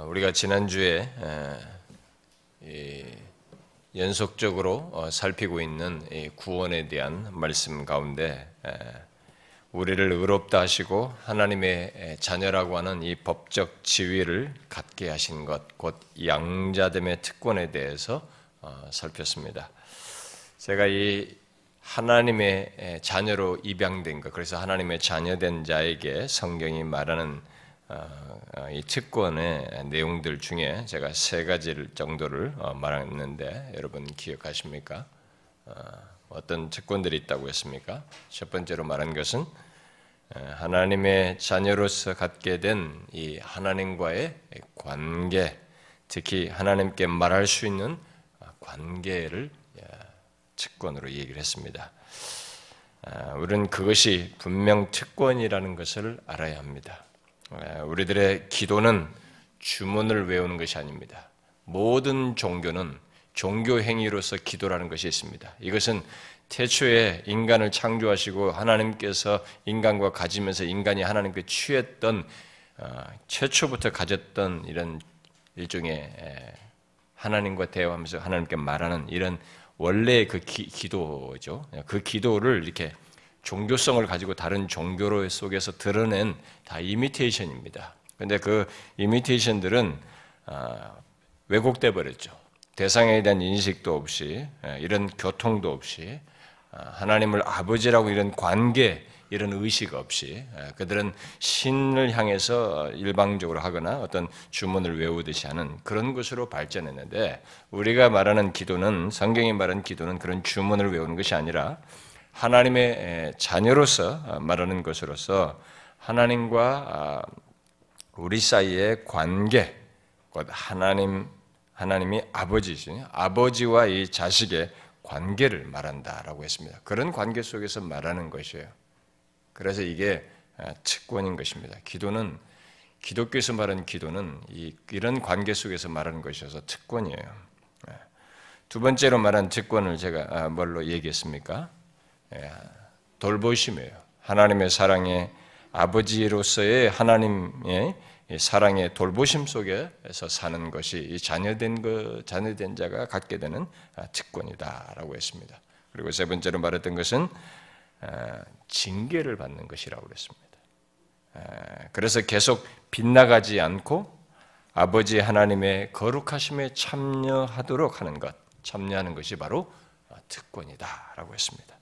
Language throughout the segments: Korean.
어, 우리가 지난주에 연속적으로 어, 살피고 있는 구원에 대한 말씀 가운데 우리를 의롭다 하시고 하나님의 자녀라고 하는 이 법적 지위를 갖게 하신 것, 곧 양자됨의 특권에 대해서 어, 살폈습니다. 제가 이 하나님의 자녀로 입양된 것, 그래서 하나님의 자녀된 자에게 성경이 말하는 이 특권의 내용들 중에 제가 세 가지를 정도를 어, 말했는데 여러분 기억하십니까? 어떤 특권들이 있다고 했습니까? 첫 번째로 말한 것은 하나님의 자녀로서 갖게 된 이 하나님과의 관계, 특히 하나님께 말할 수 있는 관계를 특권으로 얘기를 했습니다. 우리는 그것이 분명 특권이라는 것을 알아야 합니다. 우리들의 기도는 주문을 외우는 것이 아닙니다. 모든 종교는 종교 행위로서 기도라는 것이 있습니다. 이것은 태초에 인간을 창조하시고 하나님께서 인간과 가지면서 인간이 하나님께 취했던 어, 최초부터 가졌던 이런 일종의 하나님과 대화하면서 하나님께 말하는 이런 원래의 그 기, 기도죠. 그 기도를 이렇게 종교성을 가지고 다른 종교로 속에서 드러낸 다 이미테이션입니다. 근데 그 이미테이션들은 아, 왜곡돼 버렸죠. 대상에 대한 인식도 없이 예, 이런 교통도 없이 아, 하나님을 아버지라고 이런 관계 이런 의식 없이 예, 그들은 신을 향해서 일방적으로 하거나 어떤 주문을 외우듯이 하는 그런 것으로 발전했는데 우리가 말하는 기도는 성경이 말하는 기도는 그런 주문을 외우는 것이 아니라 하나님의 자녀로서 말하는 것으로서 하나님과 아, 우리 사이의 관계, 곧 하나님 하나님이 아버지시 아버지와 이 자식의 관계를 말한다라고 했습니다. 그런 관계 속에서 말하는 것이에요. 그래서 이게 아, 특권인 것입니다. 기도는 기독교에서 말하는 기도는 이, 이런 관계 속에서 말하는 것이어서 특권이에요. 네. 두 번째로 말한 특권을 제가 아, 뭘로 얘기했습니까? 예, 돌보심이에요. 하나님의 사랑의 아버지로서의 하나님의 사랑의 돌보심 속에서 사는 것이 이 자녀된 그 자녀된 자가 갖게 되는 아, 특권이다라고 했습니다. 그리고 세 번째로 말했던 것은 아, 징계를 받는 것이라고 그랬습니다. 아, 그래서 계속 빗나가지 않고 아버지 하나님의 거룩하심에 참여하도록 하는 것, 참여하는 것이 바로 특권이다라고 했습니다.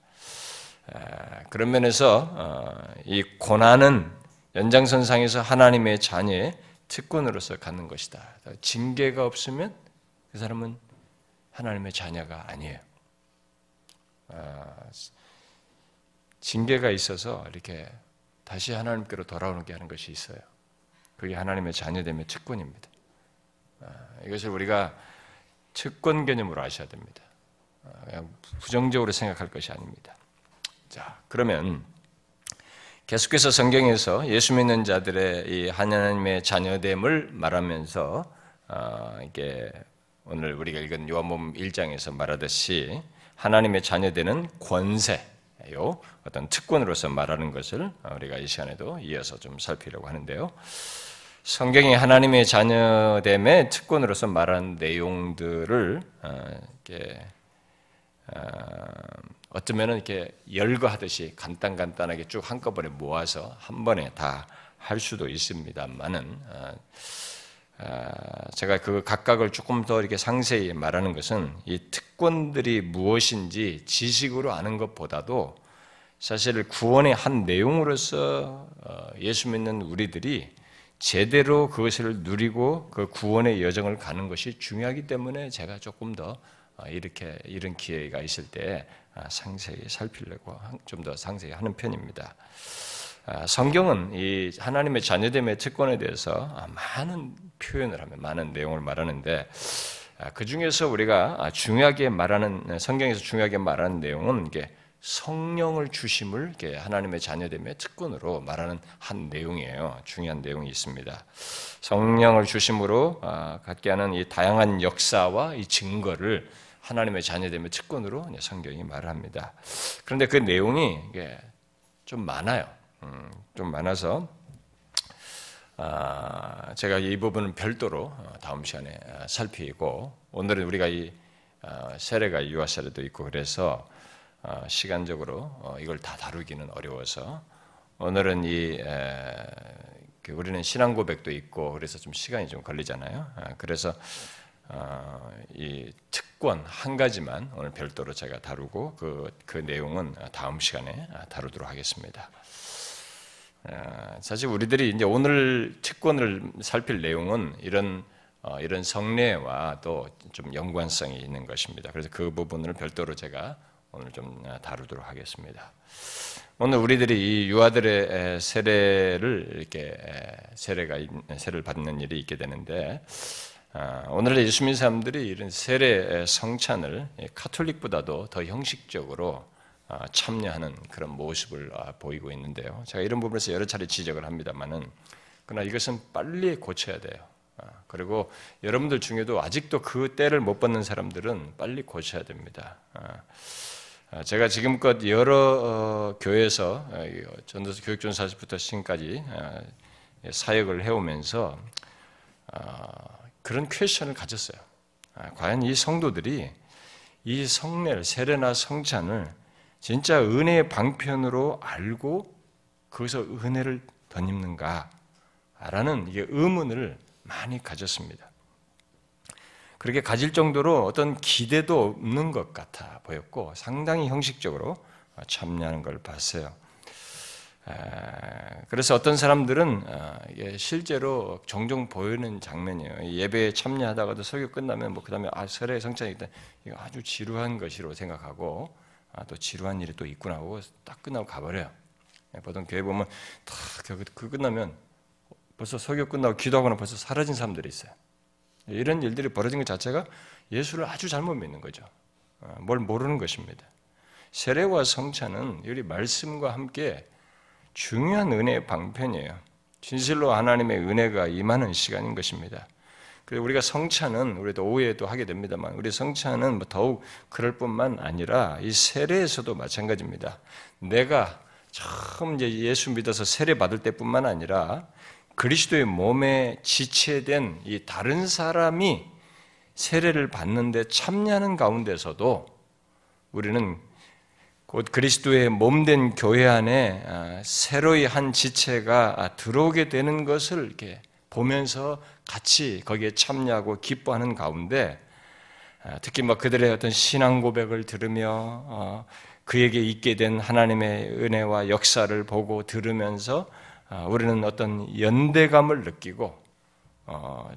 그런 면에서 어, 이 고난은 연장선상에서 하나님의 자녀의 특권으로서 갖는 것이다. 징계가 없으면 그 사람은 하나님의 자녀가 아니에요. 아, 징계가 있어서 이렇게 다시 하나님께로 돌아오는 게 하는 것이 있어요. 그게 하나님의 자녀됨의 특권입니다. 아, 이것을 우리가 특권 개념으로 아셔야 됩니다. 부정적으로 생각할 것이 아닙니다. 자, 그러면 계속해서 성경에서 예수 믿는 자들의 이 하나님의 자녀됨을 말하면서 어, 이게 오늘 우리가 읽은 요한복음 1장에서 말하듯이 하나님의 자녀되는 권세요 어떤 특권으로서 말하는 것을 우리가 이 시간에도 이어서 좀 살피려고 하는데요. 성경이 하나님의 자녀됨의 특권으로서 말한 내용들을 어, 이렇게 어, 어쩌면 이렇게 열거하듯이 간단간단하게 쭉 한꺼번에 모아서 한 번에 다 할 수도 있습니다만은 어, 어, 제가 그 각각을 조금 더 이렇게 상세히 말하는 것은 이 특권들이 무엇인지 지식으로 아는 것보다도 사실 구원의 한 내용으로서 어, 예수 믿는 우리들이 제대로 그것을 누리고 그 구원의 여정을 가는 것이 중요하기 때문에 제가 조금 더 이렇게 이런 기회가 있을 때 아, 상세히 살피려고 좀 더 상세히 하는 편입니다. 아, 성경은 이 하나님의 자녀됨의 특권에 대해서 아, 많은 표현을 하면 많은 내용을 말하는데 그 중에서 우리가 중요하게 말하는 성경에서 중요하게 말하는 내용은 이게 성령을 주심을 하나님의 자녀됨의 특권으로 말하는 한 내용이에요. 중요한 내용이 있습니다. 성령을 주심으로 갖게 하는 이 다양한 역사와 이 증거를 하나님의 자녀됨의 특권으로 성경이 말합니다. 그런데 그 내용이 좀 많아요. 음, 좀 많아서 아, 제가 이 부분은 별도로 어, 다음 시간에 아, 살피고 오늘은 우리가 이 아, 세례가 유아 세례도 있고 그래서 시간적으로 어, 이걸 다 다루기는 어려워서 오늘은 이그 우리는 신앙 고백도 있고 그래서 좀 시간이 좀 걸리잖아요. 그래서 이 특 권 한 가지만 오늘 별도로 제가 다루고 그, 그 내용은 다음 시간에 다루도록 하겠습니다. 아, 사실 우리들이 이제 오늘 특권을 살필 내용은 이런 어, 이런 성례와 또 좀 연관성이 있는 것입니다. 그래서 그 부분을 별도로 제가 오늘 좀 아, 다루도록 하겠습니다. 오늘 우리들이 이 유아들의 세례를 이렇게 세례가 세례를 받는 일이 있게 되는데 아, 오늘 예수 믿는 사람들이 이런 세례 성찬을 카톨릭보다도 더 형식적으로 아, 참여하는 그런 모습을 아, 보이고 있는데요. 제가 이런 부분에서 여러 차례 지적을 합니다만은 그러나 이것은 빨리 고쳐야 돼요. 아, 그리고 여러분들 중에도 아직도 그 때를 못 받는 사람들은 빨리 고쳐야 됩니다. 제가 지금껏 여러 어, 교회에서 어, 전도서 교육전사부터 신까지 사역을 해오면서 그런 퀘션을 가졌어요. 과연 이 성도들이 이 성례를 세례나 성찬을 진짜 은혜의 방편으로 알고 거기서 은혜를 덧입는가? 라는 이게 의문을 많이 가졌습니다. 그렇게 가질 정도로 어떤 기대도 없는 것 같아 보였고 상당히 형식적으로 참여하는 걸 봤어요. 그래서 어떤 사람들은 아, 실제로 종종 보이는 장면이에요. 예배에 참여하다가도 설교 끝나면 뭐 그다음에 아 설의 성찬이 있다. 이거 아주 지루한 것이로 생각하고 아, 또 지루한 일이 또 있구나 하고 딱 끝나고 가버려요. 예, 보통 교회 보면 다그 그 끝나면 벌써 설교 끝나고 기도하거나 벌써 사라진 사람들이 있어요. 이런 일들이 벌어진 것 자체가 예수를 아주 잘못 믿는 거죠. 아, 뭘 모르는 것입니다. 세례와 성찬은 우리 말씀과 함께 중요한 은혜의 방편이에요. 진실로 하나님의 은혜가 임하는 시간인 것입니다. 그리고 우리가 성찬은 우리도 오해도 하게 됩니다만 우리 성찬은 뭐 더욱 그럴 뿐만 아니라 이 세례에서도 마찬가지입니다. 내가 처음 이제 예수 믿어서 세례 받을 때뿐만 아니라 그리스도의 몸에 지체된 이 다른 사람이 세례를 받는데 참여하는 가운데서도 우리는 곧 그리스도의 몸된 교회 안에 아, 새로이 한 지체가 들어오게 되는 것을 이렇게 보면서 같이 거기에 참여하고 기뻐하는 가운데 아, 특히 뭐 그들의 어떤 신앙 고백을 들으며 어, 그에게 있게 된 하나님의 은혜와 역사를 보고 들으면서 아, 우리는 어떤 연대감을 느끼고 어,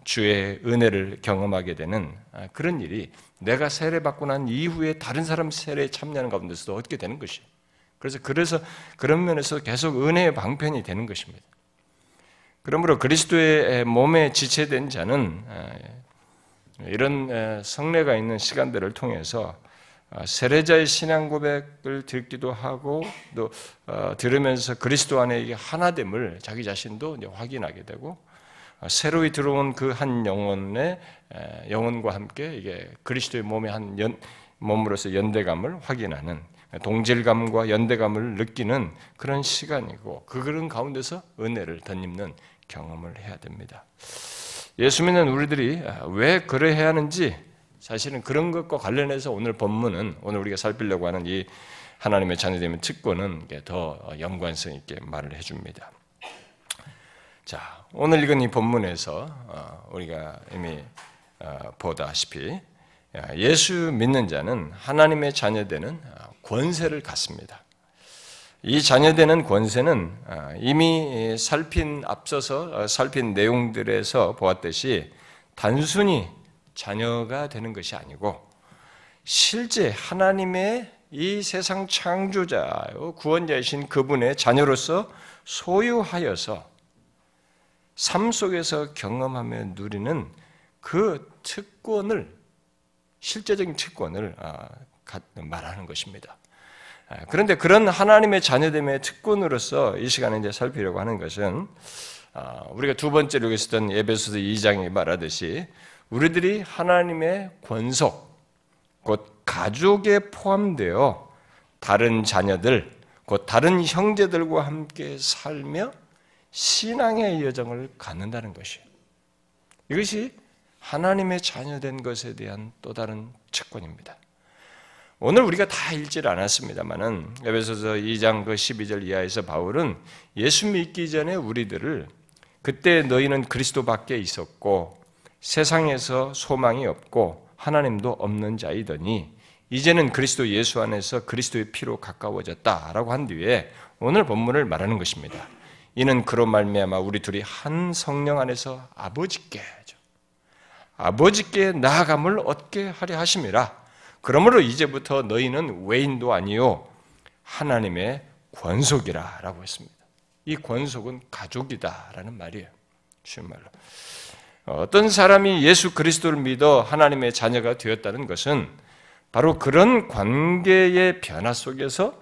주의 은혜를 경험하게 되는 아, 그런 일이 내가 세례 받고 난 이후에 다른 사람 세례에 참여하는 가운데서도 얻게 되는 것이에요. 그래서 그래서 그런 면에서 계속 은혜의 방편이 되는 것입니다. 그러므로 그리스도의 몸에 지체된 자는 이런 성례가 있는 시간들을 통해서 아, 세례자의 신앙 고백을 듣기도 하고 또 어, 들으면서 그리스도 안에 하나됨을 자기 자신도 확인하게 되고 아, 새로이 들어온 그 한 영혼의 영혼과 함께 이게 그리스도의 몸의 한 연, 몸으로서 연대감을 확인하는 동질감과 연대감을 느끼는 그런 시간이고 그 그런 가운데서 은혜를 덧입는 경험을 해야 됩니다. 예수 믿는 우리들이 왜 그래야 하는지 사실은 그런 것과 관련해서 오늘 본문은 오늘 우리가 살피려고 하는 이 하나님의 자녀됨의 특권은 더 연관성 있게 말을 해줍니다. 자, 오늘 읽은 이 본문에서 어, 우리가 이미 어, 보다시피 예수 믿는 자는 하나님의 자녀되는 권세를 갖습니다. 이 자녀되는 권세는 아, 이미 살핀 앞서서 어, 살핀 내용들에서 보았듯이 단순히 자녀가 되는 것이 아니고 실제 하나님의 이 세상 창조자, 구원자이신 그분의 자녀로서 소유하여서 삶 속에서 경험하며 누리는 그 특권을 실제적인 특권을 아, 말하는 것입니다. 아, 그런데 그런 하나님의 자녀됨의 특권으로서 이 시간에 이제 살피려고 하는 것은 아, 우리가 두 번째로 있었던 예배소서 2장에 말하듯이 우리들이 하나님의 권속, 곧 가족에 포함되어 다른 자녀들, 곧 다른 형제들과 함께 살며 신앙의 여정을 갖는다는 것이에요. 이것이 하나님의 자녀된 것에 대한 또 다른 채권입니다. 오늘 우리가 다 읽질 않았습니다만은 에베소서 2장 그 12절 이하에서 바울은 예수 믿기 전에 우리들을 그때 너희는 그리스도 밖에 있었고 세상에서 소망이 없고 하나님도 없는 자이더니 이제는 그리스도 예수 안에서 그리스도의 피로 가까워졌다라고 한 뒤에 오늘 본문을 말하는 것입니다. 이는 그로 말미암아 우리 둘이 한 성령 안에서 아버지께 아버지께 나아감을 얻게 하려 하심이라. 그러므로 이제부터 너희는 외인도 아니요 하나님의 권속이라라고 했습니다. 이 권속은 가족이다라는 말이에요. 쉬운 말로. 어떤 사람이 예수 그리스도를 믿어 하나님의 자녀가 되었다는 것은 바로 그런 관계의 변화 속에서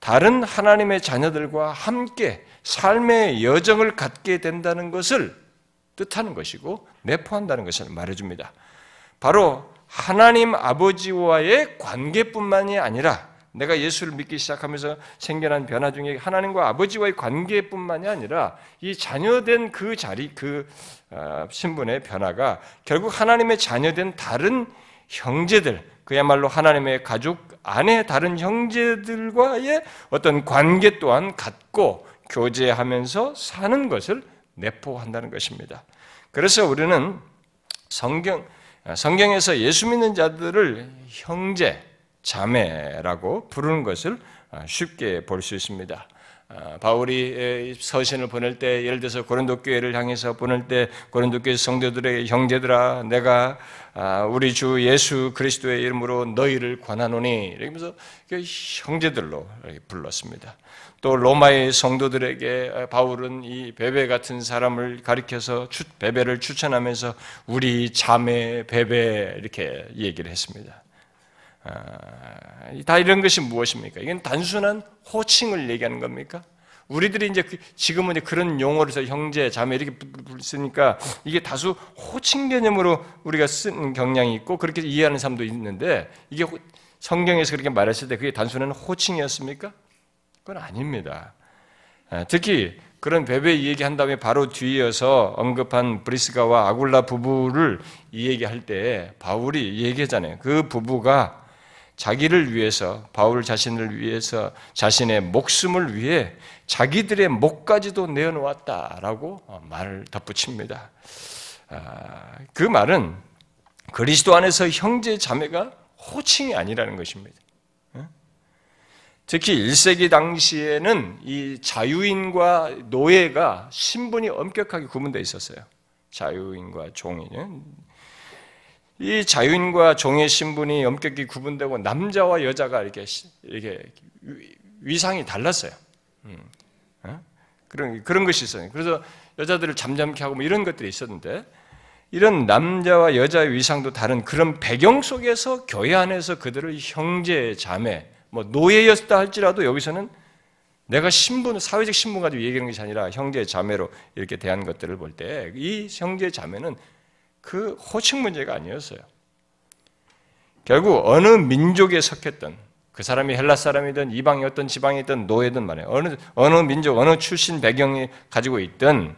다른 하나님의 자녀들과 함께 삶의 여정을 갖게 된다는 것을 뜻하는 것이고 내포한다는 것을 말해줍니다. 바로 하나님 아버지와의 관계뿐만이 아니라 내가 예수를 믿기 시작하면서 생겨난 변화 중에 하나님과 아버지와의 관계뿐만이 아니라 이 자녀된 그 자리, 그 어, 신분의 변화가 결국 하나님의 자녀된 다른 형제들, 그야말로 하나님의 가족 안에 다른 형제들과의 어떤 관계 또한 갖고 교제하면서 사는 것을 내포한다는 것입니다. 그래서 우리는 성경, 성경에서 예수 믿는 자들을 형제, 자매라고 부르는 것을 쉽게 볼 수 있습니다. 바울이 서신을 보낼 때 예를 들어서 고린도 교회를 향해서 보낼 때 고린도 교회 성도들의 형제들아 내가 우리 주 예수 그리스도의 이름으로 너희를 권하노니 이러면서 형제들로 불렀습니다. 또 로마의 성도들에게 바울은 이 베베 같은 사람을 가리켜서 베베를 추천하면서 우리 자매 베베 이렇게 얘기를 했습니다. 아, 다 이런 것이 무엇입니까? 이건 단순한 호칭을 얘기하는 겁니까? 우리들이 이제 그, 지금은 이제 그런 용어를 써 형제, 자매 이렇게 쓰니까 이게 다수 호칭 개념으로 우리가 쓴 경향이 있고 그렇게 이해하는 사람도 있는데 이게 성경에서 그렇게 말했을 때 그게 단순한 호칭이었습니까? 그건 아닙니다. 아, 특히 그런 베베 얘기한 다음에 바로 뒤이어서 언급한 브리스가와 아굴라 부부를 이 얘기할 때 바울이 얘기하잖아요. 그 부부가 자기를 위해서 바울 자신을 위해서 자신의 목숨을 위해 자기들의 목까지도 내어놓았다라고 말을 덧붙입니다. 아, 그 말은 그리스도 안에서 형제 자매가 호칭이 아니라는 것입니다. 특히 1세기 당시에는 이 자유인과 노예가 신분이 엄격하게 구분되어 있었어요. 자유인과 종인. 이 자유인과 종의 신분이 엄격히 구분되고 남자와 여자가 이렇게 이렇게 위상이 달랐어요. 음. 어? 그런 그런 것이 있어요. 그래서 여자들을 잠잠케 하고 뭐 이런 것들이 있었는데 이런 남자와 여자의 위상도 다른 그런 배경 속에서 교회 안에서 그들을 형제, 자매, 뭐 노예였다 할지라도 여기서는 내가 신분, 사회적 신분 가지고 얘기하는 것이 아니라 형제, 자매로 이렇게 대한 것들을 볼 때 이 형제, 자매는 그 호칭 문제가 아니었어요. 결국 어느 민족에 속했던 그 사람이 헬라 사람이든 이방이었던 지방이든 노예든 말이에요. 어느 어느 민족, 어느 출신 배경이 가지고 있던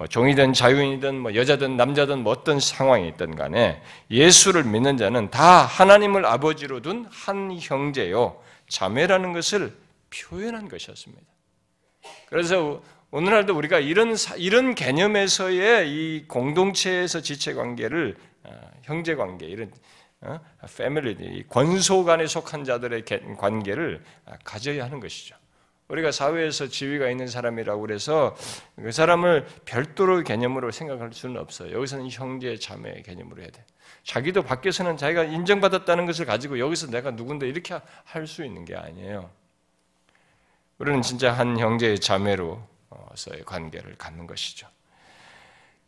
뭐 종이든 자유인이든 뭐 여자든 남자든 뭐 어떤 상황이 있든 간에 예수를 믿는 자는 다 하나님을 아버지로 둔 한 형제요 자매라는 것을 표현한 것이었습니다. 그래서 오늘날도 우리가 이런 이런 개념에서의 이 공동체에서 지체 관계를 어, 형제 관계 이런 패밀리 어, 권속안에 속한 자들의 관계를 아, 가져야 하는 것이죠. 우리가 사회에서 지위가 있는 사람이라고 그래서 그 사람을 별도로 개념으로 생각할 수는 없어요. 여기서는 형제 자매 개념으로 해야 돼. 자기도 밖에서는 자기가 인정받았다는 것을 가지고 여기서 내가 누군데 이렇게 할 수 있는 게 아니에요. 우리는 진짜 한 형제의 자매로서의 관계를 갖는 것이죠.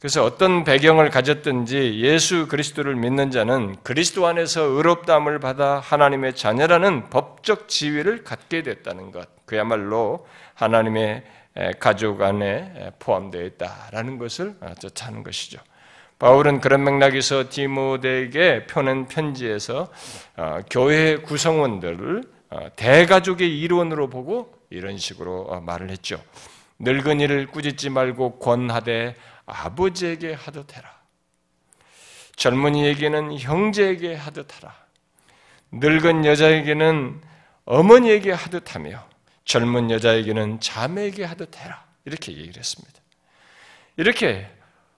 그래서 어떤 배경을 가졌든지 예수 그리스도를 믿는 자는 그리스도 안에서 의롭다함을 받아 하나님의 자녀라는 법적 지위를 갖게 됐다는 것. 그야말로 하나님의 가족 안에 포함되어 있다라는 것을 뜻하는 것이죠. 바울은 그런 맥락에서 디모데에게 펴낸 편지에서 어, 교회 구성원들을 어, 대가족의 일원으로 보고 이런 식으로 어, 말을 했죠. 늙은이를 꾸짖지 말고 권하되 아버지에게 하듯 해라. 젊은이에게는 형제에게 하듯 하라. 늙은 여자에게는 어머니에게 하듯 하며 젊은 여자에게는 자매에게 하듯 해라. 이렇게 얘기를 했습니다. 이렇게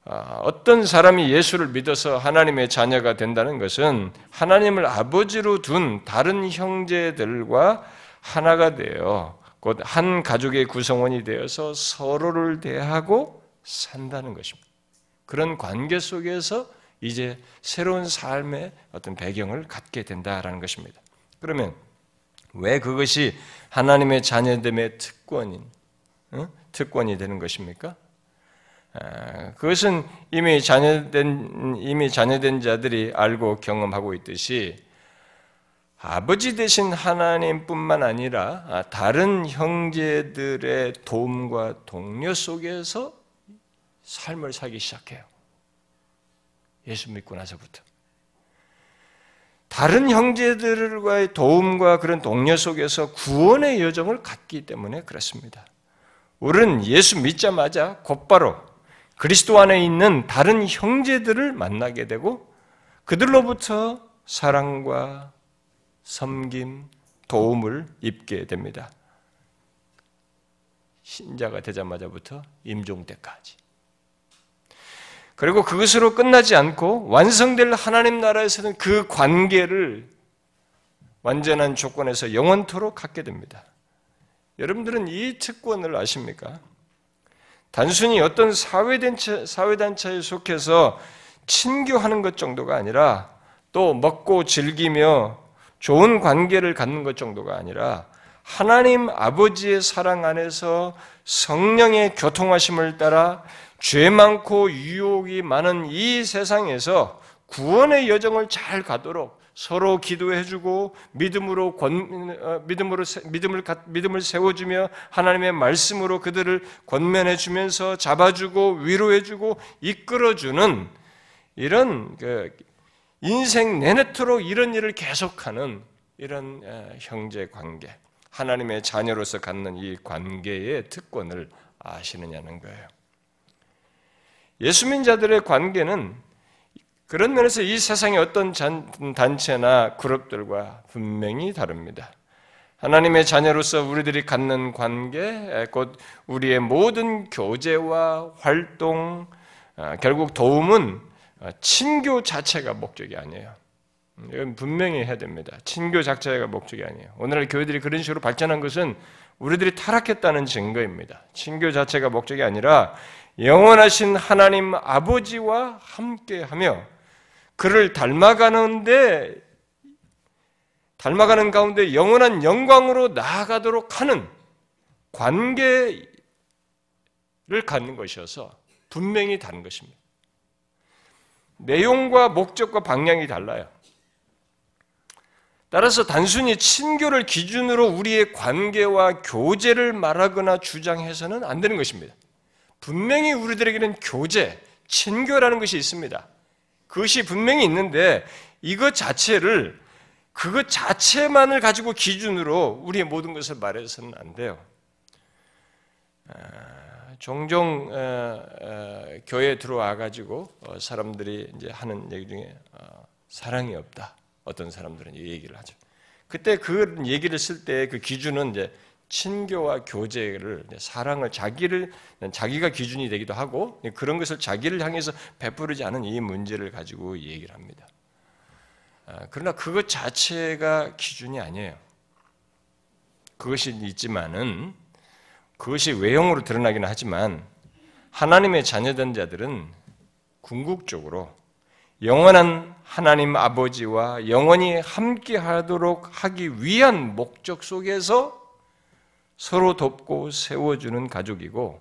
아, 어떤 사람이 예수를 믿어서 하나님의 자녀가 된다는 것은 하나님을 아버지로 둔 다른 형제들과 하나가 되어 곧 한 가족의 구성원이 되어서 서로를 대하고 산다는 것입니다. 그런 관계 속에서 이제 새로운 삶의 어떤 배경을 갖게 된다라는 것입니다. 그러면 왜 그것이 하나님의 자녀됨의 특권인 어? 특권이 되는 것입니까? 그것은 이미 자녀된 이미 자녀된 자들이 알고 경험하고 있듯이 아버지 되신 하나님뿐만 아니라 아, 다른 형제들의 도움과 동료 속에서 삶을 살기 시작해요. 예수 믿고 나서부터. 다른 형제들과의 도움과 그런 동료 속에서 구원의 여정을 갖기 때문에 그렇습니다. 우리는 예수 믿자마자 곧바로 그리스도 안에 있는 다른 형제들을 만나게 되고 그들로부터 사랑과 섬김, 도움을 입게 됩니다. 신자가 되자마자부터 임종 때까지. 그리고 그것으로 끝나지 않고 완성될 하나님 나라에서는 그 관계를 완전한 조건에서 영원토록 갖게 됩니다. 여러분들은 이 특권을 아십니까? 단순히 어떤 사회단체, 사회단체에 속해서 친교하는 것 정도가 아니라 또 먹고 즐기며 좋은 관계를 갖는 것 정도가 아니라 하나님 아버지의 사랑 안에서 성령의 교통하심을 따라 죄 많고 유혹이 많은 이 세상에서 구원의 여정을 잘 가도록 서로 기도해주고 믿음으로 권, 어, 믿음으로 믿음을 믿음을 세워주며 하나님의 말씀으로 그들을 권면해주면서 잡아주고 위로해주고 이끌어주는 이런 그 인생 내내토록 이런 일을 계속하는 이런 형제 관계, 하나님의 자녀로서 갖는 이 관계의 특권을 아시느냐는 거예요. 예수민 자들의 관계는 그런 면에서 이 세상의 어떤 단체나 그룹들과 분명히 다릅니다. 하나님의 자녀로서 우리들이 갖는 관계, 곧 우리의 모든 교제와 활동, 아, 결국 도움은 친교 자체가 목적이 아니에요. 이건 분명히 해야 됩니다. 친교 자체가 목적이 아니에요. 오늘날 교회들이 그런 식으로 발전한 것은 우리들이 타락했다는 증거입니다. 친교 자체가 목적이 아니라 영원하신 하나님 아버지와 함께하며 그를 닮아가는데 닮아가는 가운데 영원한 영광으로 나아가도록 하는 관계를 갖는 것이어서 분명히 다른 것입니다. 내용과 목적과 방향이 달라요. 따라서 단순히 친교를 기준으로 우리의 관계와 교제를 말하거나 주장해서는 안 되는 것입니다. 분명히 우리들에게는 교제, 친교라는 것이 있습니다. 그것이 분명히 있는데 이것 자체를 그것 자체만을 가지고 기준으로 우리의 모든 것을 말해서는 안 돼요. 아, 종종 어, 어, 교회에 들어와 가지고 어, 사람들이 이제 하는 얘기 중에 사랑이 없다. 어떤 사람들은 이 얘기를 하죠. 그때 그 얘기를 쓸 때 그 기준은 이제 친교와 교제를 사랑을 자기를 자기가 기준이 되기도 하고 그런 것을 자기를 향해서 베푸르지 않은 이 문제를 가지고 얘기를 합니다. 아, 그러나 그것 자체가 기준이 아니에요. 그것이 있지만은 그것이 외형으로 드러나기는 하지만 하나님의 자녀된 자들은 궁극적으로 영원한 하나님 아버지와 영원히 함께 하도록 하기 위한 목적 속에서 서로 돕고 세워주는 가족이고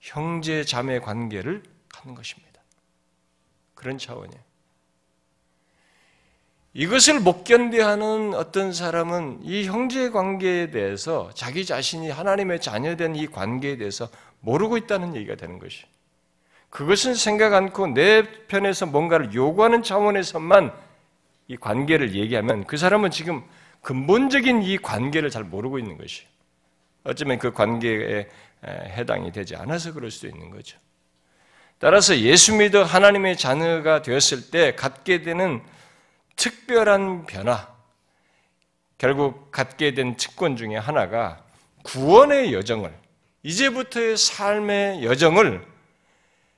형제 자매 관계를 갖는 것입니다. 그런 차원이에요. 이것을 못 견뎌하는 어떤 사람은 이 형제 관계에 대해서 자기 자신이 하나님의 자녀된 이 관계에 대해서 모르고 있다는 얘기가 되는 것이. 그것은 생각 않고 내 편에서 뭔가를 요구하는 차원에서만 이 관계를 얘기하면 그 사람은 지금 근본적인 이 관계를 잘 모르고 있는 것이. 어쩌면 그 관계에 해당이 되지 않아서 그럴 수도 있는 거죠. 따라서 예수 믿어 하나님의 자녀가 되었을 때 갖게 되는 특별한 변화, 결국 갖게 된 특권 중에 하나가 구원의 여정을, 이제부터의 삶의 여정을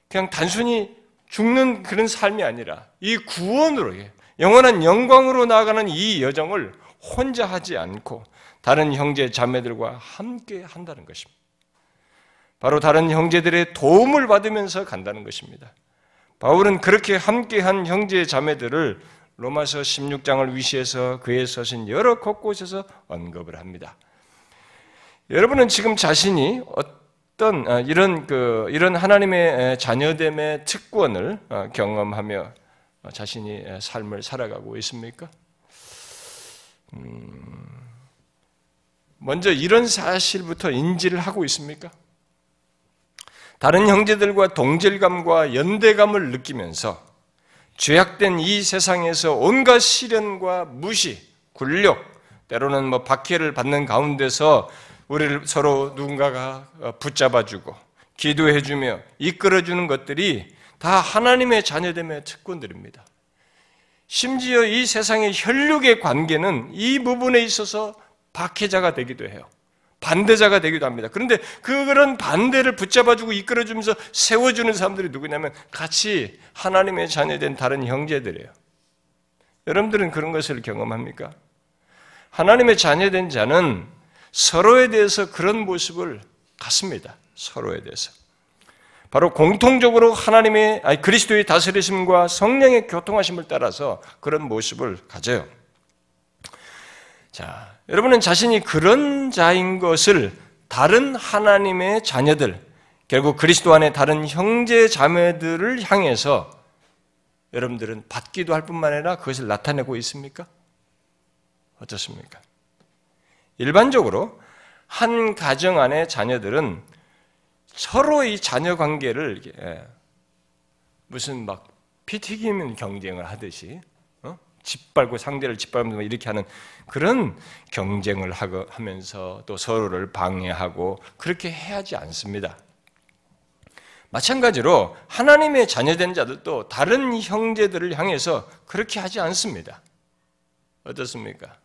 그냥 단순히 죽는 그런 삶이 아니라 이 구원으로, 영원한 영광으로 나아가는 이 여정을 혼자 하지 않고 다른 형제 자매들과 함께 한다는 것입니다. 바로 다른 형제들의 도움을 받으면서 간다는 것입니다. 바울은 그렇게 함께한 형제 자매들을 로마서 16장을 위시해서 그에 서신 여러 곳곳에서 언급을 합니다. 여러분은 지금 자신이 어떤 아, 이런 그 이런 하나님의 자녀됨의 특권을 어, 경험하며 자신이 삶을 살아가고 있습니까? 음, 먼저 이런 사실부터 인지를 하고 있습니까? 다른 형제들과 동질감과 연대감을 느끼면서 죄악된 이 세상에서 온갖 시련과 무시, 굴욕, 때로는 뭐 박해를 받는 가운데서 우리를 서로 누군가가 붙잡아주고 기도해주며 이끌어주는 것들이 다 하나님의 자녀됨의 특권들입니다. 심지어 이 세상의 혈육의 관계는 이 부분에 있어서 박해자가 되기도 해요. 반대자가 되기도 합니다. 그런데 그런 반대를 붙잡아주고 이끌어주면서 세워주는 사람들이 누구냐면 같이 하나님의 자녀된 다른 형제들이에요. 여러분들은 그런 것을 경험합니까? 하나님의 자녀된 자는 서로에 대해서 그런 모습을 갖습니다. 서로에 대해서. 바로 공통적으로 하나님의 아니 그리스도의 다스리심과 성령의 교통하심을 따라서 그런 모습을 가져요. 자, 여러분은 자신이 그런 자인 것을 다른 하나님의 자녀들, 결국 그리스도 안에 다른 형제 자매들을 향해서 여러분들은 받기도 할 뿐만 아니라 그것을 나타내고 있습니까? 어떻습니까? 일반적으로 한 가정 안의 자녀들은 서로 이 자녀 관계를 예, 무슨 막 피 튀기면 경쟁을 하듯이 짓밟고 상대를 짓밟으면서 이렇게 하는 그런 경쟁을 하면서 또 서로를 방해하고 그렇게 해야지 않습니다. 마찬가지로 하나님의 자녀된 자들도 다른 형제들을 향해서 그렇게 하지 않습니다. 어떻습니까?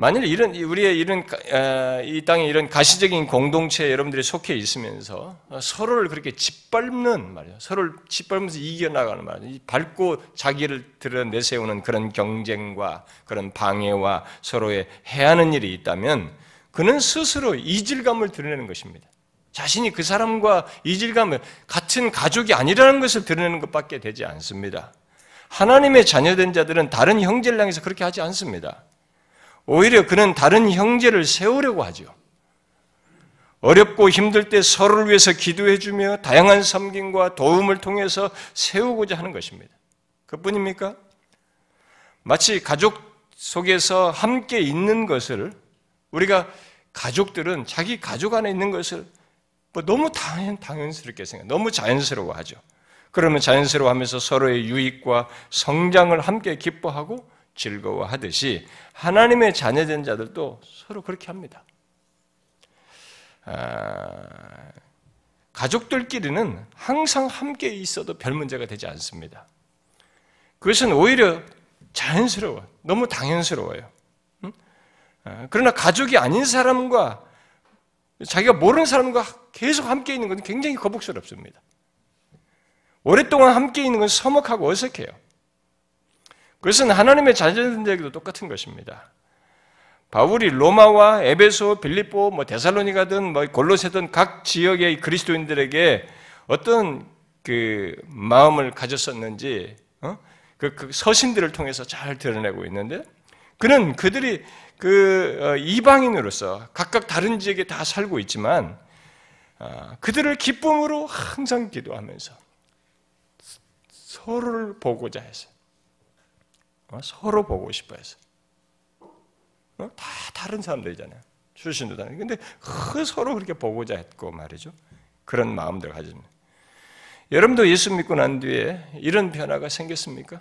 만일 이런 우리의 이런 이 땅에 이런 가시적인 공동체에 여러분들이 속해 있으면서 서로를 그렇게 짓밟는 말이에요. 서로를 짓밟으면서 이겨나가는 말이에요. 밟고 자기를 드러 내세우는 그런 경쟁과 그런 방해와 서로의 해하는 일이 있다면 그는 스스로 이질감을 드러내는 것입니다. 자신이 그 사람과 이질감을 같은 가족이 아니라는 것을 드러내는 것밖에 되지 않습니다. 하나님의 자녀된 자들은 다른 형제를 향해서 그렇게 하지 않습니다. 오히려 그는 다른 형제를 세우려고 하죠. 어렵고 힘들 때 서로를 위해서 기도해주며 다양한 섬김과 도움을 통해서 세우고자 하는 것입니다. 그뿐입니까? 마치 가족 속에서 함께 있는 것을 우리가 가족들은 자기 가족 안에 있는 것을 뭐 너무 당연, 당연스럽게 생각, 너무 자연스러워 하죠. 그러면 자연스러워 하면서 서로의 유익과 성장을 함께 기뻐하고 즐거워하듯이 하나님의 자녀된 자들도 서로 그렇게 합니다. 아, 가족들끼리는 항상 함께 있어도 별 문제가 되지 않습니다. 그것은 오히려 자연스러워, 너무 당연스러워요. 아, 그러나 가족이 아닌 사람과 자기가 모르는 사람과 계속 함께 있는 것은 굉장히 거북스럽습니다. 오랫동안 함께 있는 건 서먹하고 어색해요. 그것은 하나님의 자녀들에게도 똑같은 것입니다. 바울이 로마와 에베소, 빌립보, 뭐 데살로니가든 뭐 골로새든 각 지역의 그리스도인들에게 어떤 그 마음을 가졌었는지 어? 그, 그, 서신들을 통해서 잘 드러내고 있는데 그는 그들이 그 어, 이방인으로서 각각 다른 지역에 다 살고 있지만 어, 그들을 기쁨으로 항상 기도하면서 서로를 보고자 했어요. 어? 서로 보고 싶어 해서. 어? 다 다른 사람들이잖아요. 출신도 다른. 근데 그 서로 그렇게 보고자 했고 말이죠. 그런 마음들 가집니다. 여러분도 예수 믿고 난 뒤에 이런 변화가 생겼습니까?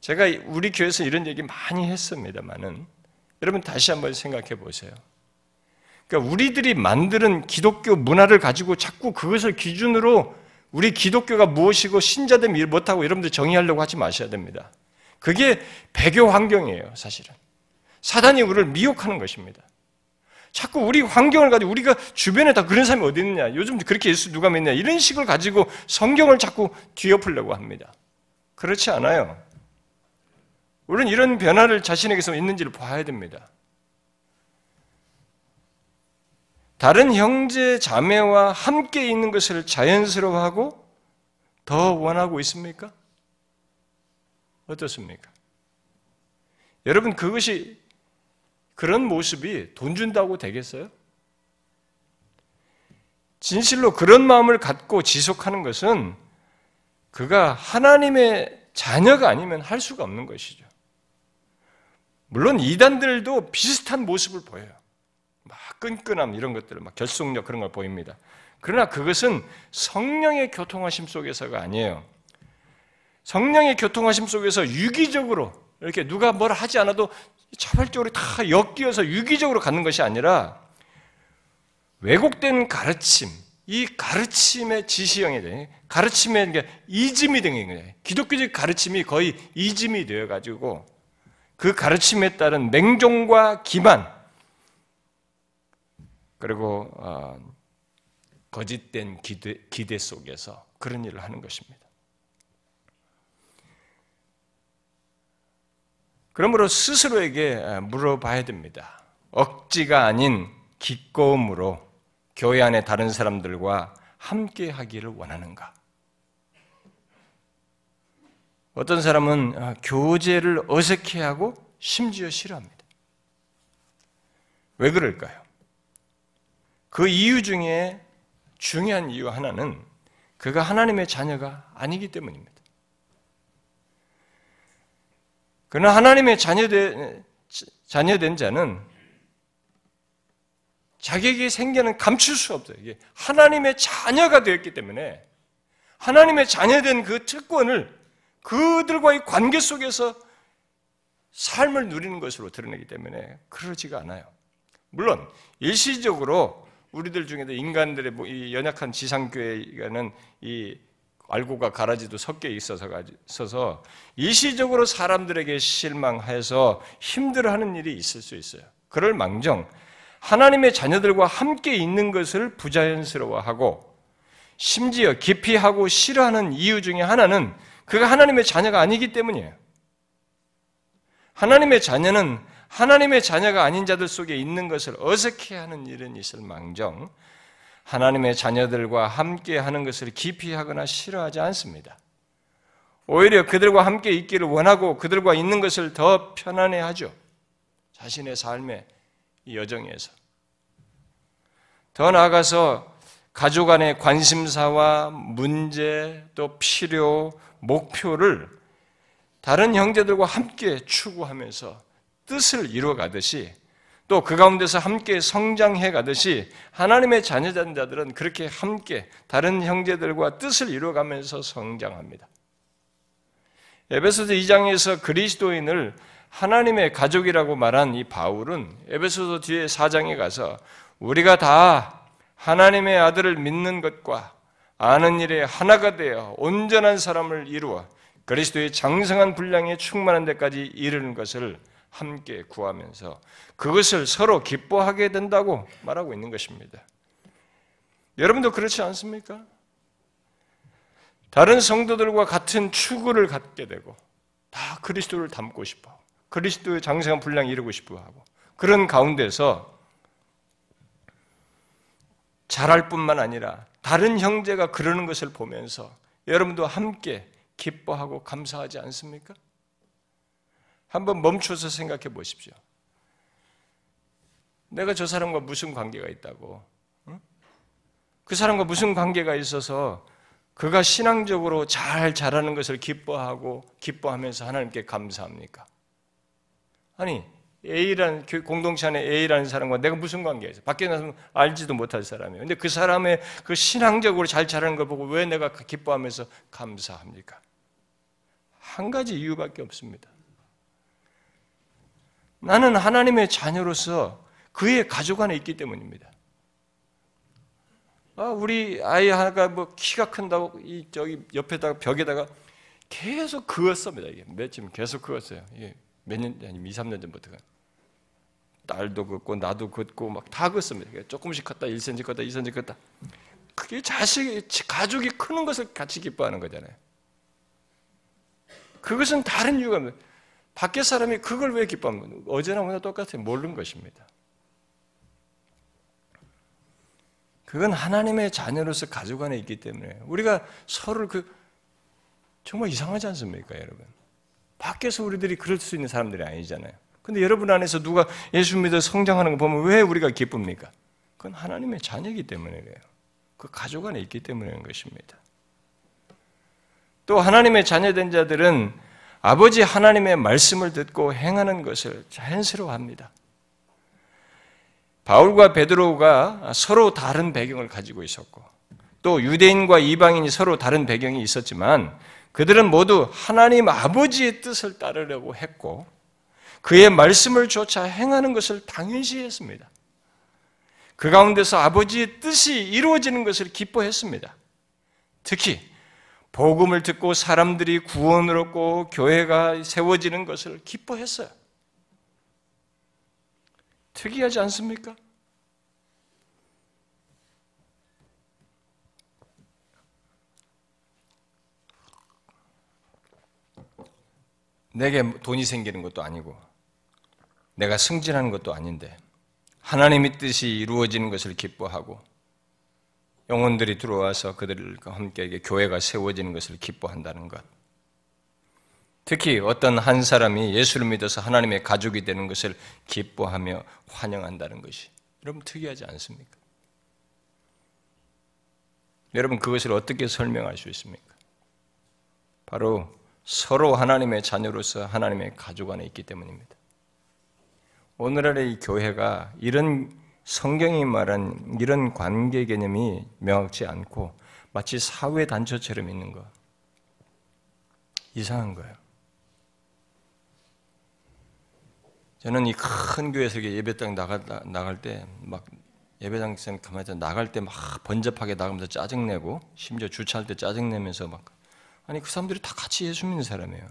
제가 우리 교회에서 이런 얘기 많이 했습니다만은 여러분 다시 한번 생각해 보세요. 그러니까 우리들이 만드는 기독교 문화를 가지고 자꾸 그것을 기준으로 우리 기독교가 무엇이고 신자됨 일 못하고 여러분들 정의하려고 하지 마셔야 됩니다. 그게 배교 환경이에요, 사실은. 사단이 우리를 미혹하는 것입니다. 자꾸 우리 환경을 가지고 우리가 주변에 다 그런 사람이 어디 있느냐, 요즘 그렇게 예수 누가 믿냐, 이런 식을 가지고 성경을 자꾸 뒤엎으려고 합니다. 그렇지 않아요. 우리는 이런 변화를 자신에게서 있는지를 봐야 됩니다. 다른 형제 자매와 함께 있는 것을 자연스러워하고 더 원하고 있습니까? 어떻습니까? 여러분 그것이 그런 모습이 돈 준다고 되겠어요? 진실로 그런 마음을 갖고 지속하는 것은 그가 하나님의 자녀가 아니면 할 수가 없는 것이죠. 물론 이단들도 비슷한 모습을 보여요. 막 끈끈함 이런 것들을 막 결속력 그런 걸 보입니다. 그러나 그것은 성령의 교통하심 속에서가 아니에요. 성령의 교통하심 속에서 유기적으로 이렇게 누가 뭘 하지 않아도 차별적으로 다 엮여서 유기적으로 갖는 것이 아니라 왜곡된 가르침, 이 가르침의 지시형이 돼. 가르침의 이즘이 된 거예요. 기독교적 가르침이 거의 이즘이 되어 가지고 그 가르침에 따른 맹종과 기만 그리고 어, 거짓된 기대, 기대 속에서 그런 일을 하는 것입니다. 그러므로 스스로에게 물어봐야 됩니다. 억지가 아닌 기꺼움으로 교회 안에 다른 사람들과 함께 하기를 원하는가? 어떤 사람은 어, 교제를 어색해하고 심지어 싫어합니다. 왜 그럴까요? 그 이유 중에 중요한 이유 하나는 그가 하나님의 자녀가 아니기 때문입니다. 그러나 하나님의 자녀된, 자녀된 자는 자기에게 생겨는 감출 수 없어요. 이게 하나님의 자녀가 되었기 때문에 하나님의 자녀된 그 특권을 그들과의 관계 속에서 삶을 누리는 것으로 드러내기 때문에 그러지가 않아요. 물론 일시적으로 우리들 중에도 인간들의 뭐이 연약한 지상교회는 이 알고가 가라지도 섞여 있어서 일시적으로 사람들에게 실망해서 힘들어하는 일이 있을 수 있어요. 그럴 망정 하나님의 자녀들과 함께 있는 것을 부자연스러워하고 심지어 기피하고 싫어하는 이유 중에 하나는 그가 하나님의 자녀가 아니기 때문이에요. 하나님의 자녀는 하나님의 자녀가 아닌 자들 속에 있는 것을 어색해하는 일은 있을 망정 하나님의 자녀들과 함께 하는 것을 기피하거나 싫어하지 않습니다. 오히려 그들과 함께 있기를 원하고 그들과 있는 것을 더 편안해 하죠. 자신의 삶의 여정에서. 더 나아가서 가족 안의 관심사와 문제, 또 필요, 목표를 다른 형제들과 함께 추구하면서 뜻을 이루어가듯이 또 그 가운데서 함께 성장해 가듯이 하나님의 자녀된 자들은 그렇게 함께 다른 형제들과 뜻을 이루어가면서 성장합니다. 에베소서 2장에서 그리스도인을 하나님의 가족이라고 말한 이 바울은 에베소서 뒤에 4장에 가서 우리가 다 하나님의 아들을 믿는 것과 아는 일에 하나가 되어 온전한 사람을 이루어 그리스도의 장성한 분량에 충만한 데까지 이르는 것을 함께 구하면서 그것을 서로 기뻐하게 된다고 말하고 있는 것입니다. 여러분도 그렇지 않습니까? 다른 성도들과 같은 추구를 갖게 되고 다 그리스도를 닮고 싶어. 그리스도의 장성한 분량 이루고 싶어 하고 그런 가운데서 잘할 뿐만 아니라 다른 형제가 그러는 것을 보면서 여러분도 함께 기뻐하고 감사하지 않습니까? 한번 멈춰서 생각해 보십시오. 내가 저 사람과 무슨 관계가 있다고? 그 사람과 무슨 관계가 있어서 그가 신앙적으로 잘 자라는 것을 기뻐하고 기뻐하면서 하나님께 감사합니까? 아니, A라는 공동체 안에 A라는 사람과 내가 무슨 관계가 있어? 밖에 나서 알지도 못할 사람이에요. 근데 그 사람의 그 신앙적으로 잘 자라는 걸 보고 왜 내가 기뻐하면서 감사합니까? 한 가지 이유밖에 없습니다. 나는 하나님의 자녀로서 그의 가족 안에 있기 때문입니다. 아, 우리 아이 하나가 뭐 키가 큰다고 이 저기 옆에다가 벽에다가 계속 그었습니다. 이게 며칠 계속 그었어요. 이게 몇 년, 아니 2, 3년 전부터가. 딸도 긋고 나도 긋고 막 다 긋습니다. 조금씩 컸다 1cm 컸다 2cm 컸다. 그게 자식이 가족이 크는 것을 같이 기뻐하는 거잖아요. 그것은 다른 이유가 뭐 밖에 사람이 그걸 왜 기뻐하는 어제나 오늘 똑같아요. 모르는 것입니다. 그건 하나님의 자녀로서 가족 안에 있기 때문에 우리가 서로를 그 정말 이상하지 않습니까, 여러분? 밖에서 우리들이 그럴 수 있는 사람들이 아니잖아요. 근데 여러분 안에서 누가 예수 믿어 성장하는 거 보면 왜 우리가 기쁩니까? 그건 하나님의 자녀이기 때문에 그래요. 그 가족 안에 있기 그런 것입니다. 또 하나님의 자녀된 자들은 아버지 하나님의 말씀을 듣고 행하는 것을 자연스러워합니다. 바울과 베드로가 서로 다른 배경을 가지고 있었고 또 유대인과 이방인이 서로 다른 배경이 있었지만 그들은 모두 하나님 아버지의 뜻을 따르려고 했고 그의 말씀을 조차 행하는 것을 당연시했습니다. 그 가운데서 아버지의 뜻이 이루어지는 것을 기뻐했습니다. 특히 복음을 듣고 사람들이 구원을 얻고 교회가 세워지는 것을 기뻐했어요. 특이하지 않습니까? 내게 돈이 생기는 것도 아니고 내가 승진하는 것도 아닌데 하나님의 뜻이 이루어지는 것을 기뻐하고 영혼들이 들어와서 그들과 함께 교회가 세워지는 것을 기뻐한다는 것. 특히 어떤 한 사람이 예수를 믿어서 하나님의 가족이 되는 것을 기뻐하며 환영한다는 것이 여러분 특이하지 않습니까? 여러분 그것을 어떻게 설명할 수 있습니까? 바로 서로 하나님의 자녀로서 하나님의 가족 안에 있기 때문입니다. 오늘날의 이 교회가 이런 성경이 말한 이런 관계 개념이 명확치 않고 마치 사회 단체처럼 있는 거. 이상한 거예요. 저는 이 큰 교회에서 예배당 나가, 나갈 때, 막 예배당 가만히 나갈 때 막 번잡하게 나가면서 짜증내고, 심지어 주차할 때 짜증내면서 막, 아니, 그 사람들이 다 같이 예수 믿는 사람이에요.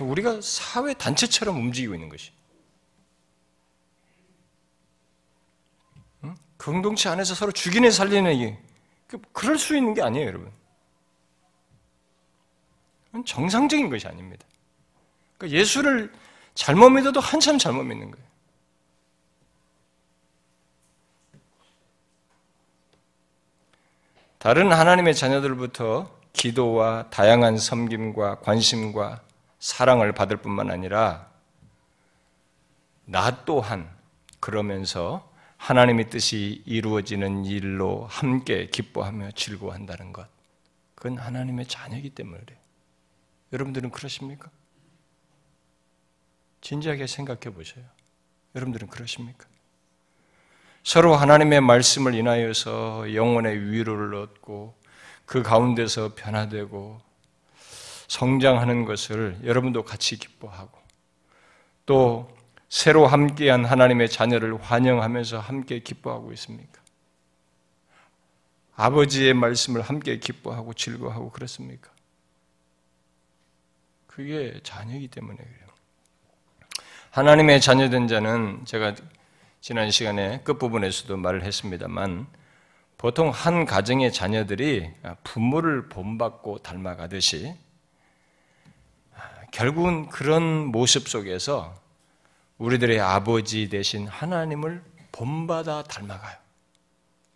우리가 사회 단체처럼 움직이고 있는 것이. 공동체 안에서 서로 죽이는 살리는 이게 그, 그럴 수 있는 게 아니에요, 여러분. 정상적인 것이 아닙니다. 그러니까 예수를 잘못 믿어도 한참 잘못 믿는 거예요. 다른 하나님의 자녀들부터 기도와 다양한 섬김과 관심과 사랑을 받을 뿐만 아니라 나 또한 그러면서 하나님의 뜻이 이루어지는 일로 함께 기뻐하며 즐거워한다는 것. 그건 하나님의 자녀이기 때문에 그래요. 여러분들은 그러십니까? 진지하게 생각해 보세요. 여러분들은 그러십니까? 서로 하나님의 말씀을 인하여서 영혼의 위로를 얻고 그 가운데서 변화되고 성장하는 것을 여러분도 같이 기뻐하고 또 새로 함께한 하나님의 자녀를 환영하면서 함께 기뻐하고 있습니까? 아버지의 말씀을 함께 기뻐하고 즐거워하고 그렇습니까? 그게 자녀이기 때문에 그래요. 하나님의 자녀된 자는 제가 지난 시간에 끝부분에서도 말을 했습니다만 보통 한 가정의 자녀들이 부모를 본받고 닮아가듯이 결국은 그런 모습 속에서 우리들의 아버지 대신 하나님을 본받아 닮아가요.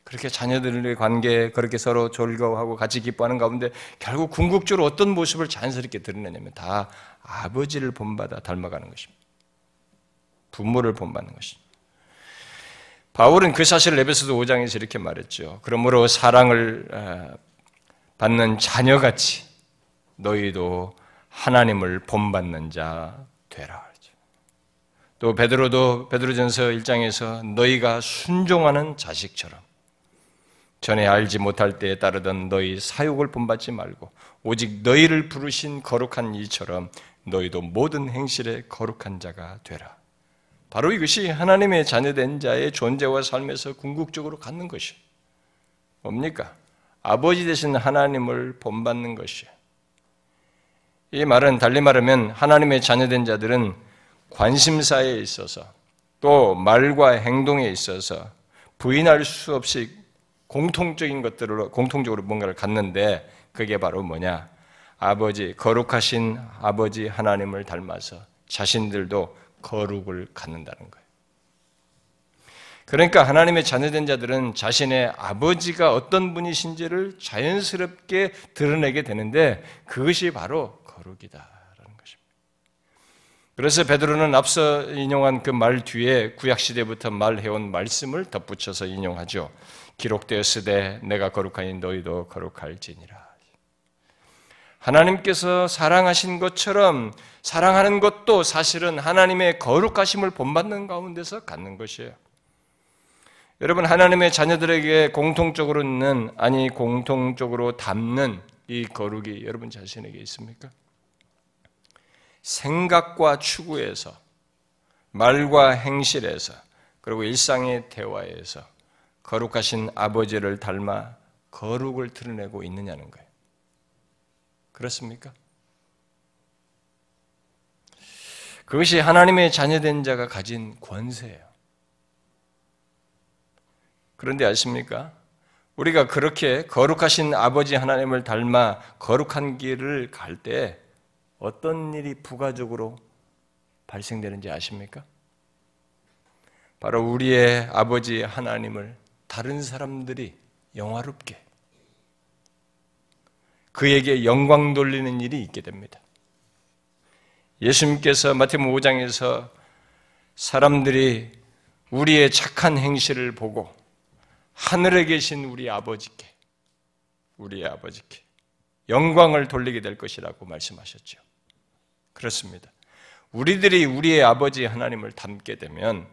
그렇게 자녀들의 관계 그렇게 서로 즐거워하고 같이 기뻐하는 가운데 결국 궁극적으로 어떤 모습을 자연스럽게 드러내냐면 다 아버지를 본받아 닮아가는 것입니다. 부모를 본받는 것입니다. 바울은 그 사실을 에베소서 5장에서 이렇게 말했죠. 그러므로 사랑을 어, 받는 자녀같이 너희도 하나님을 본받는 자 되라. 또 베드로도 베드로전서 1장에서 너희가 순종하는 자식처럼 전에 알지 못할 때에 따르던 너희 사욕을 본받지 말고 오직 너희를 부르신 거룩한 이처럼 너희도 모든 행실에 거룩한 자가 되라. 바로 이것이 하나님의 자녀된 자의 존재와 삶에서 궁극적으로 갖는 것이 뭡니까? 아버지 되신 하나님을 본받는 것이에요. 이 말은 달리 말하면 하나님의 자녀된 자들은 관심사에 있어서 또 말과 행동에 있어서 부인할 수 없이 공통적인 것들로 공통적으로 뭔가를 갖는데 그게 바로 뭐냐? 아버지 거룩하신 아버지 하나님을 닮아서 자신들도 거룩을 갖는다는 거예요. 그러니까 하나님의 자녀된 자들은 자신의 아버지가 어떤 분이신지를 자연스럽게 드러내게 되는데 그것이 바로 것입니다. 그래서 베드로는 앞서 인용한 그 말 뒤에 구약 시대부터 말해온 말씀을 덧붙여서 인용하죠. 기록되었으되 내가 거룩하니 너희도 거룩할지니라. 하나님께서 사랑하신 것처럼 사랑하는 것도 사실은 하나님의 거룩하심을 본받는 가운데서 갖는 것이에요. 여러분 하나님의 자녀들에게 공통적으로 있는 아니 공통적으로 담는 이 거룩이 여러분 자신에게 있습니까? 생각과 추구에서 말과 행실에서 그리고 일상의 대화에서 거룩하신 아버지를 닮아 거룩을 드러내고 있느냐는 거예요. 그렇습니까? 그것이 하나님의 자녀된 자가 가진 권세예요. 그런데 아십니까? 우리가 그렇게 거룩하신 아버지 하나님을 닮아 거룩한 길을 갈 때 어떤 일이 부가적으로 발생되는지 아십니까? 바로 우리의 아버지 하나님을 다른 사람들이 영화롭게 그에게 영광 돌리는 일이 있게 됩니다. 예수님께서 마태복음 5장에서 사람들이 우리의 착한 행실을 보고 하늘에 계신 우리 아버지께 우리의 아버지께 영광을 돌리게 될 것이라고 말씀하셨죠. 그렇습니다. 우리들이 우리의 아버지 하나님을 닮게 되면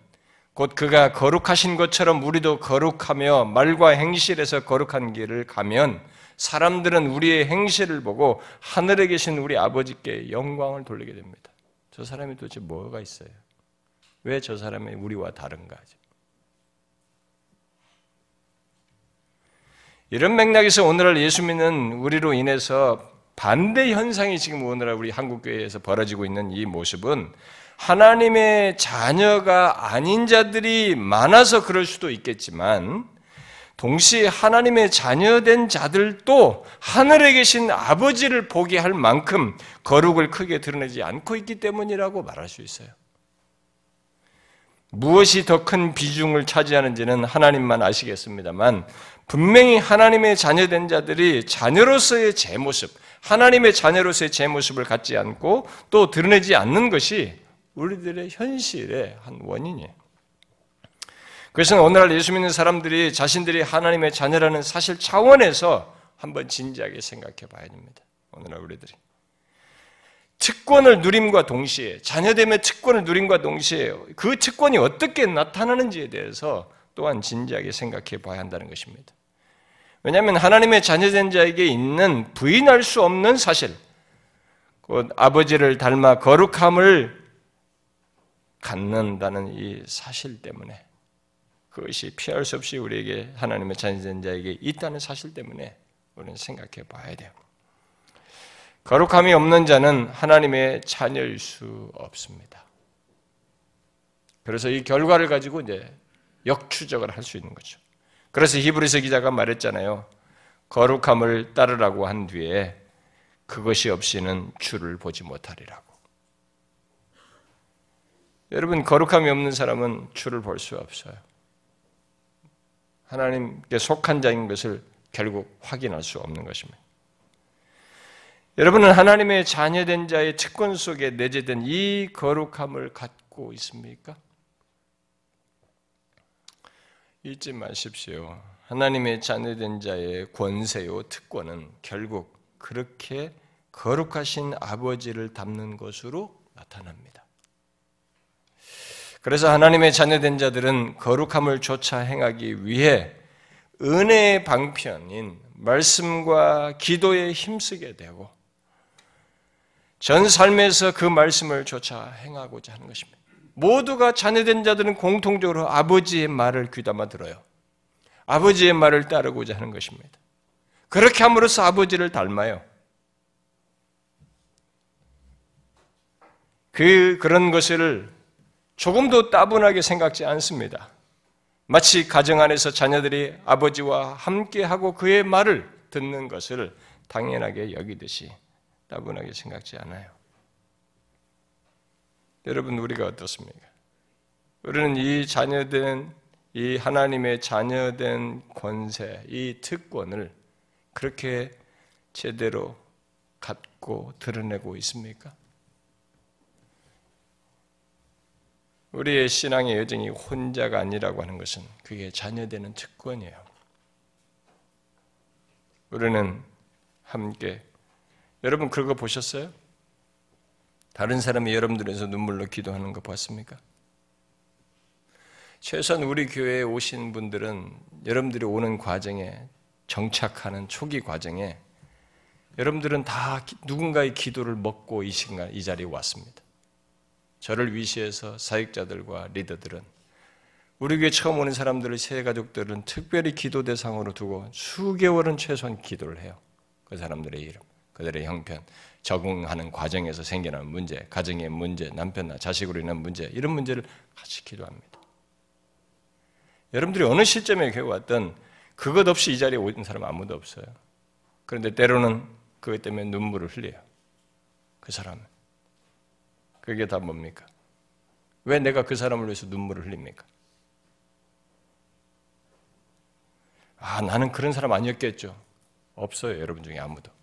곧 그가 거룩하신 것처럼 우리도 거룩하며 말과 행실에서 거룩한 길을 가면 사람들은 우리의 행실을 보고 하늘에 계신 우리 아버지께 영광을 돌리게 됩니다. 저 사람이 도대체 뭐가 있어요? 왜 저 사람이 우리와 다른가? 이런 맥락에서 오늘날 예수 믿는 우리로 인해서 반대 현상이 지금 오늘날 우리 한국 교회에서 벌어지고 있는 이 모습은 하나님의 자녀가 아닌 자들이 많아서 그럴 수도 있겠지만 동시에 하나님의 자녀된 자들도 하늘에 계신 아버지를 보게 할 만큼 거룩을 크게 드러내지 않고 있기 때문이라고 말할 수 있어요. 무엇이 더 큰 비중을 차지하는지는 하나님만 아시겠습니다만 분명히 하나님의 자녀된 자들이 자녀로서의 제 모습, 하나님의 자녀로서의 제 모습을 갖지 않고 또 드러내지 않는 것이 우리들의 현실의 한 원인이에요. 그래서 오늘날 예수 믿는 사람들이 자신들이 하나님의 자녀라는 사실 차원에서 한번 진지하게 생각해 봐야 됩니다. 오늘날 우리들이. 특권을 누림과 동시에, 자녀됨의 특권을 누림과 동시에 그 특권이 어떻게 나타나는지에 대해서 또한 진지하게 생각해 봐야 한다는 것입니다. 왜냐하면 하나님의 자녀된 자에게 있는 부인할 수 없는 사실, 곧 아버지를 닮아 거룩함을 갖는다는 이 사실 때문에 그것이 피할 수 없이 우리에게 하나님의 자녀된 자에게 있다는 사실 때문에 우리는 생각해 봐야 돼요. 거룩함이 없는 자는 하나님의 자녀일 수 없습니다. 그래서 이 결과를 가지고 이제 역추적을 할 수 있는 거죠. 그래서 히브리서 기자가 말했잖아요. 거룩함을 따르라고 한 뒤에 그것이 없이는 주를 보지 못하리라고. 여러분 거룩함이 없는 사람은 주를 볼 수 없어요. 하나님께 속한 자인 것을 결국 확인할 수 없는 것입니다. 여러분은 하나님의 자녀된 자의 특권 속에 내재된 이 거룩함을 갖고 있습니까? 잊지 마십시오. 하나님의 자녀된 자의 권세요, 특권은 결국 그렇게 거룩하신 아버지를 담는 것으로 나타납니다. 그래서 하나님의 자녀된 자들은 거룩함을 조차 행하기 위해 은혜의 방편인 말씀과 기도에 힘쓰게 되고 전 삶에서 그 말씀을 조차 행하고자 하는 것입니다. 모두가 자녀된 자들은 공통적으로 아버지의 말을 귀담아 들어요. 아버지의 말을 따르고자 하는 것입니다. 그렇게 함으로써 아버지를 닮아요. 그, 그런 것을 조금도 따분하게 생각지 않습니다. 마치 가정 안에서 자녀들이 아버지와 함께하고 그의 말을 듣는 것을 당연하게 여기듯이 따분하게 생각지 않아요. 여러분, 우리가 어떻습니까? 우리는 이 자녀된, 이 하나님의 자녀된 권세, 이 특권을 그렇게 제대로 갖고 드러내고 있습니까? 우리의 신앙의 여정이 혼자가 아니라고 하는 것은 그게 자녀되는 특권이에요. 우리는 함께 여러분 그거 보셨어요? 다른 사람이 여러분들에서 눈물로 기도하는 거 봤습니까? 최소한 우리 교회에 오신 분들은 여러분들이 오는 과정에 정착하는 초기 과정에 여러분들은 다 누군가의 기도를 먹고 이 시간 이 자리에 왔습니다. 저를 위시해서 사역자들과 리더들은 우리 교회 처음 오는 사람들을 새 가족들은 특별히 기도 대상으로 두고 수개월은 최소한 기도를 해요. 그 사람들의 이름, 그들의 형편, 적응하는 과정에서 생겨난 문제, 가정의 문제, 남편나 자식으로 인한 문제, 이런 문제를 같이 기도합니다. 여러분들이 어느 시점에 교회 왔던 그것 없이 이 자리에 오는 사람 아무도 없어요. 그런데 때로는 그것 때문에 눈물을 흘려요. 그 사람은. 그게 다 뭡니까? 왜 내가 그 사람을 위해서 눈물을 흘립니까? 아, 나는 그런 사람 아니었겠죠. 없어요, 여러분 중에 아무도.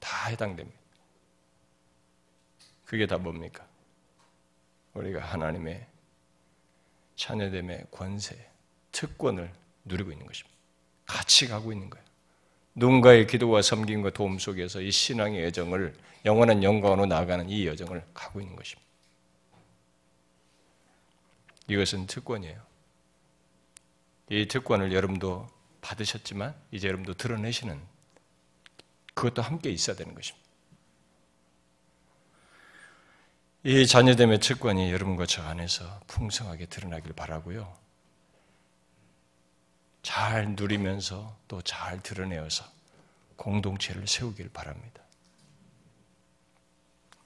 다 해당됩니다. 그게 다 뭡니까? 우리가 하나님의 자녀됨의 권세, 특권을 누리고 있는 것입니다. 같이 가고 있는 거예요. 누군가의 기도와 섬김과 도움 속에서 이 신앙의 여정을 영원한 영광으로 나아가는 이 여정을 가고 있는 것입니다. 이것은 특권이에요. 이 특권을 여러분도 받으셨지만 이제 여러분도 드러내시는 그것도 함께 있어야 되는 것입니다. 이 자녀됨의 특권이 여러분과 저 안에서 풍성하게 드러나길 바라고요. 잘 누리면서 또 잘 드러내어서 공동체를 세우길 바랍니다.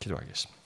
기도하겠습니다.